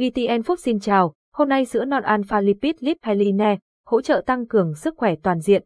VTN Food xin chào, hôm nay sữa non alpha lipid lip Heline, hỗ trợ tăng cường sức khỏe toàn diện.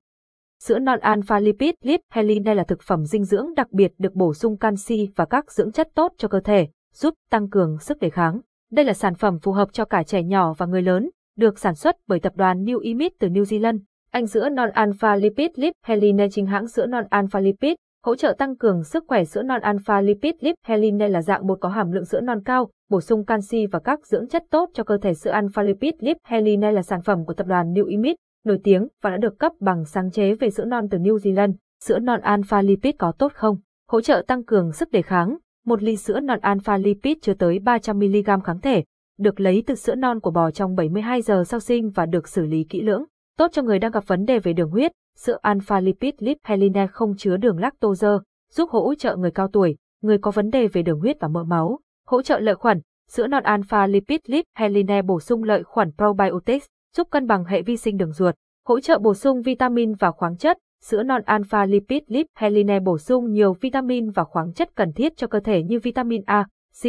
Sữa non alpha lipid lip Heline là thực phẩm dinh dưỡng đặc biệt được bổ sung canxi và các dưỡng chất tốt cho cơ thể, giúp tăng cường sức đề kháng. Đây là sản phẩm phù hợp cho cả trẻ nhỏ và người lớn, được sản xuất bởi tập đoàn New Imit từ New Zealand. Anh sữa non alpha lipid lip Heline chính hãng sữa non alpha lipid, hỗ trợ tăng cường sức khỏe sữa non alpha lipid lip Heline là dạng bột có hàm lượng sữa non cao, bổ sung canxi và các dưỡng chất tốt cho cơ thể sữa alpha lipid lip Heline là sản phẩm của tập đoàn New Imit, nổi tiếng và đã được cấp bằng sáng chế về sữa non từ New Zealand. Sữa non alpha lipid có tốt không? Hỗ trợ tăng cường sức đề kháng. Một ly sữa non alpha lipid chứa tới 300mg kháng thể, được lấy từ sữa non của bò trong 72 giờ sau sinh và được xử lý kỹ lưỡng. Tốt cho người đang gặp vấn đề về đường huyết, sữa alpha lipid lip Heline không chứa đường lactose, giúp hỗ trợ người cao tuổi, người có vấn đề về đường huyết và mỡ máu, hỗ trợ lợi khuẩn. Sữa non alpha lipid lip Heline bổ sung lợi khuẩn probiotics, giúp cân bằng hệ vi sinh đường ruột, hỗ trợ bổ sung vitamin và khoáng chất. Sữa non alpha lipid lip Heline bổ sung nhiều vitamin và khoáng chất cần thiết cho cơ thể như vitamin A, C,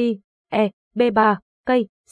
E, B3, K,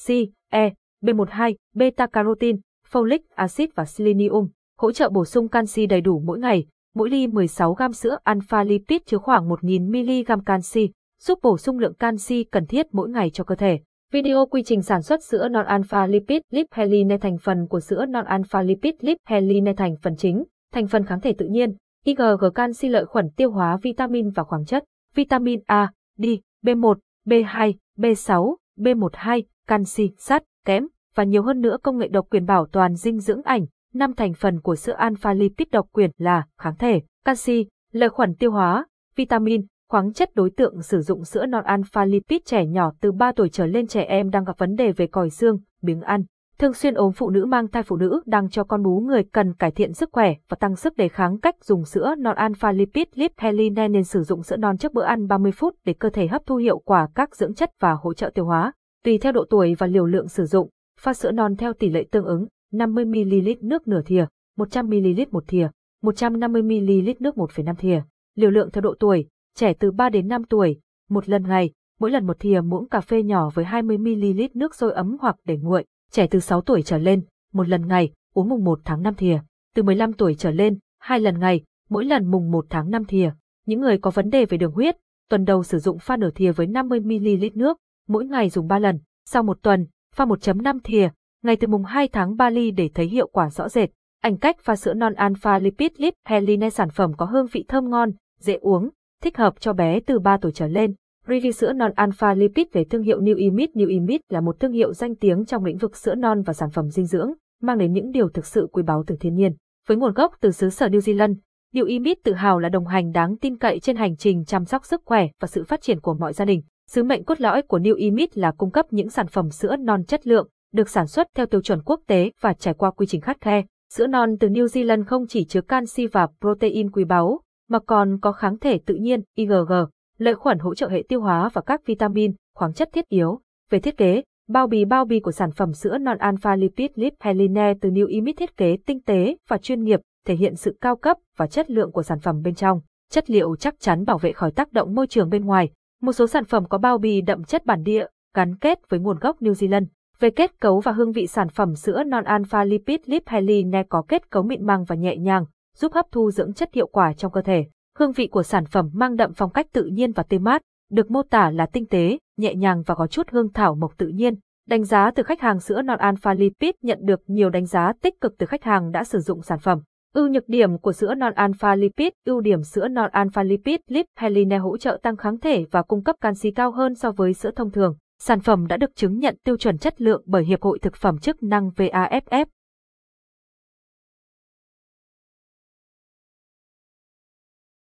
C, E, B12, beta carotene, folic acid và selenium, hỗ trợ bổ sung canxi đầy đủ mỗi ngày. Mỗi ly 16 gam sữa alpha lipid chứa khoảng 1.000 mg canxi, giúp bổ sung lượng canxi cần thiết mỗi ngày cho cơ thể. Video quy trình sản xuất sữa non alpha lipid lip Heline thành phần của sữa non alpha lipid lip Heline thành phần chính, thành phần kháng thể tự nhiên, IgG canxi lợi khuẩn tiêu hóa vitamin và khoáng chất, vitamin A, D, B1, B2, B6, B12, canxi, sắt, kẽm và nhiều hơn nữa công nghệ độc quyền bảo toàn dinh dưỡng ảnh. Năm thành phần của sữa alpha lipid độc quyền là kháng thể, canxi, lợi khuẩn tiêu hóa, vitamin, khoáng chất đối tượng sử dụng sữa non alpha lipid trẻ nhỏ từ 3 tuổi trở lên trẻ em đang gặp vấn đề về còi xương, biếng ăn. Thường xuyên ốm phụ nữ mang thai phụ nữ đang cho con bú người cần cải thiện sức khỏe và tăng sức đề kháng cách dùng sữa non alpha lipid lip Heline nên sử dụng sữa non trước bữa ăn 30 phút để cơ thể hấp thu hiệu quả các dưỡng chất và hỗ trợ tiêu hóa. Tùy theo độ tuổi và liều lượng sử dụng, pha sữa non theo tỷ lệ tương ứng 50ml nước nửa thìa, 100ml một thìa, 150ml nước 1,5 thìa. Liều lượng theo độ tuổi, trẻ từ 3 đến 5 tuổi, một lần ngày, mỗi lần một thìa muỗng cà phê nhỏ với 20ml nước sôi ấm hoặc để nguội. Trẻ từ 6 tuổi trở lên, một lần ngày, uống mùng 1 tháng 5 thìa. Từ 15 tuổi trở lên, hai lần ngày, mỗi lần mùng 1 tháng 5 thìa. Những người có vấn đề về đường huyết, tuần đầu sử dụng pha nửa thìa với 50ml nước, mỗi ngày dùng 3 lần. Sau một tuần, pha 1.5 thìa, ngày từ mùng 2 tháng 3 ly để thấy hiệu quả rõ rệt. Ảnh cách pha sữa non alpha lipid lip Heline sản phẩm có hương vị thơm ngon, dễ uống, thích hợp cho bé từ 3 tuổi trở lên. Review sữa non alpha lipid về thương hiệu New Imit New Imit là một thương hiệu danh tiếng trong lĩnh vực sữa non và sản phẩm dinh dưỡng, mang đến những điều thực sự quý báu từ thiên nhiên. Với nguồn gốc từ xứ sở New Zealand, New Imit tự hào là đồng hành đáng tin cậy trên hành trình chăm sóc sức khỏe và sự phát triển của mọi gia đình. Sứ mệnh cốt lõi của New Imit là cung cấp những sản phẩm sữa non chất lượng, được sản xuất theo tiêu chuẩn quốc tế và trải qua quy trình khắt khe. Sữa non từ New Zealand không chỉ chứa canxi và protein quý báu, mà còn có kháng thể tự nhiên, IgG, lợi khuẩn hỗ trợ hệ tiêu hóa và các vitamin, khoáng chất thiết yếu. Về thiết kế, bao bì bao bì của sản phẩm sữa non alpha lipid lip Heline từ New Imit thiết kế tinh tế và chuyên nghiệp, thể hiện sự cao cấp và chất lượng của sản phẩm bên trong. Chất liệu chắc chắn bảo vệ khỏi tác động môi trường bên ngoài. Một số sản phẩm có bao bì đậm chất bản địa, gắn kết với nguồn gốc New Zealand. Về kết cấu và hương vị sản phẩm sữa non alpha lipid lip Heline có kết cấu mịn màng và nhẹ nhàng, giúp hấp thu dưỡng chất hiệu quả trong cơ thể. Hương vị của sản phẩm mang đậm phong cách tự nhiên và tươi mát, được mô tả là tinh tế, nhẹ nhàng và có chút hương thảo mộc tự nhiên. Đánh giá từ khách hàng sữa non alpha lipid nhận được nhiều đánh giá tích cực từ khách hàng đã sử dụng sản phẩm. Ưu nhược điểm của sữa non alpha lipid, ưu điểm sữa non alpha lipid lip Heline hỗ trợ tăng kháng thể và cung cấp canxi cao hơn so với sữa thông thường. Sản phẩm đã được chứng nhận tiêu chuẩn chất lượng bởi Hiệp hội Thực phẩm chức năng VAFF.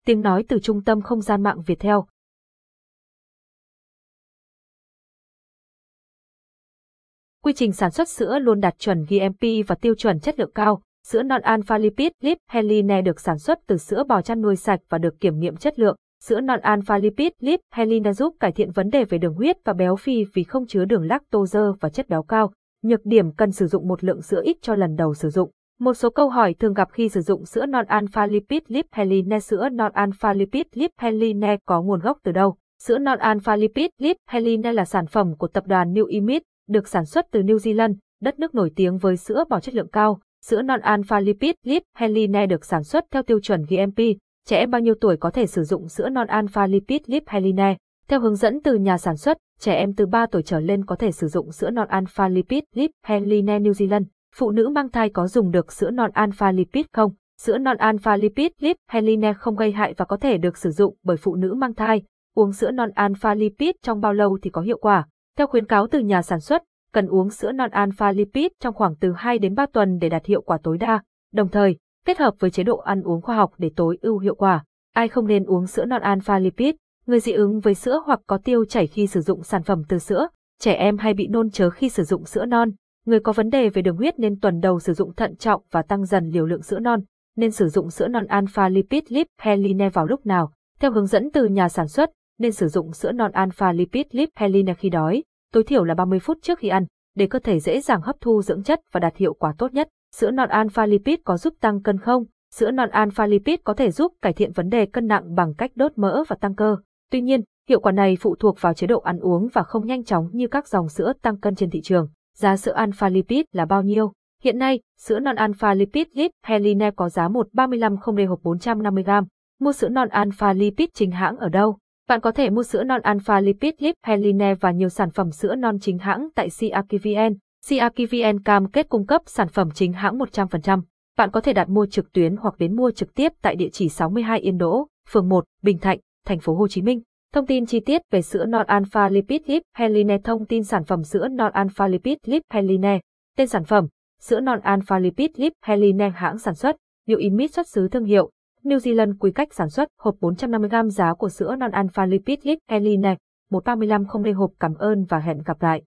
Tiếng nói từ Trung tâm Không gian mạng Việt Theo. Quy trình sản xuất sữa luôn đạt chuẩn GMP và tiêu chuẩn chất lượng cao. Sữa non alpha lipid, lip Heline được sản xuất từ sữa bò chăn nuôi sạch và được kiểm nghiệm chất lượng. Sữa non alpha lipid lip Heline giúp cải thiện vấn đề về đường huyết và béo phì vì không chứa đường lactose và chất béo cao. Nhược điểm cần sử dụng một lượng sữa ít cho lần đầu sử dụng. Một số câu hỏi thường gặp khi sử dụng sữa non alpha lipid lip Heline sữa non alpha lipid lip Heline có nguồn gốc từ đâu? Sữa non alpha lipid lip Heline là sản phẩm của tập đoàn New Imit, được sản xuất từ New Zealand, đất nước nổi tiếng với sữa bò chất lượng cao. Sữa non alpha lipid lip Heline được sản xuất theo tiêu chuẩn GMP. Trẻ em bao nhiêu tuổi có thể sử dụng sữa non alpha lipid lip Heline? Theo hướng dẫn từ nhà sản xuất, trẻ em từ 3 tuổi trở lên có thể sử dụng sữa non alpha lipid lip Heline New Zealand. Phụ nữ mang thai có dùng được sữa non alpha lipid không? Sữa non alpha lipid lip Heline không gây hại và có thể được sử dụng bởi phụ nữ mang thai. Uống sữa non alpha lipid trong bao lâu thì có hiệu quả? Theo khuyến cáo từ nhà sản xuất, cần uống sữa non alpha lipid trong khoảng từ 2 đến 3 tuần để đạt hiệu quả tối đa, đồng thời kết hợp với chế độ ăn uống khoa học để tối ưu hiệu quả. Ai không nên uống sữa non alpha lipid? Người dị ứng với sữa hoặc có tiêu chảy khi sử dụng sản phẩm từ sữa, trẻ em hay bị nôn chớ khi sử dụng sữa non, người có vấn đề về đường huyết nên tuần đầu sử dụng thận trọng và tăng dần liều lượng sữa non, nên sử dụng sữa non alpha lipid lip Heline vào lúc nào. Theo hướng dẫn từ nhà sản xuất, nên sử dụng sữa non alpha lipid lip Heline khi đói, tối thiểu là 30 phút trước khi ăn, để cơ thể dễ dàng hấp thu dưỡng chất và đạt hiệu quả tốt nhất. Sữa non alpha lipid có giúp tăng cân không? Sữa non alpha lipid có thể giúp cải thiện vấn đề cân nặng bằng cách đốt mỡ và tăng cơ. Tuy nhiên, hiệu quả này phụ thuộc vào chế độ ăn uống và không nhanh chóng như các dòng sữa tăng cân trên thị trường. Giá sữa alpha lipid là bao nhiêu? Hiện nay, sữa non alpha lipid lip Heline có giá 135 không đề hộp 450g. Mua sữa non alpha lipid chính hãng ở đâu? Bạn có thể mua sữa non alpha lipid lip Heline và nhiều sản phẩm sữa non chính hãng tại CRKVN. CRKVN cam kết cung cấp sản phẩm chính hãng 100%. Bạn có thể đặt mua trực tuyến hoặc đến mua trực tiếp tại địa chỉ 62 Yên Đỗ, phường 1, Bình Thạnh, thành phố Hồ Chí Minh. Thông tin chi tiết về sữa non alpha lipid lip Heline Thông tin sản phẩm sữa non alpha lipid lip Heline Tên sản phẩm Sữa non alpha lipid lip Heline hãng sản xuất New Imit xuất xứ thương hiệu. New Zealand quy cách sản xuất hộp 450g giá của sữa non alpha lipid lip Heline 135 không hộp cảm ơn và hẹn gặp lại.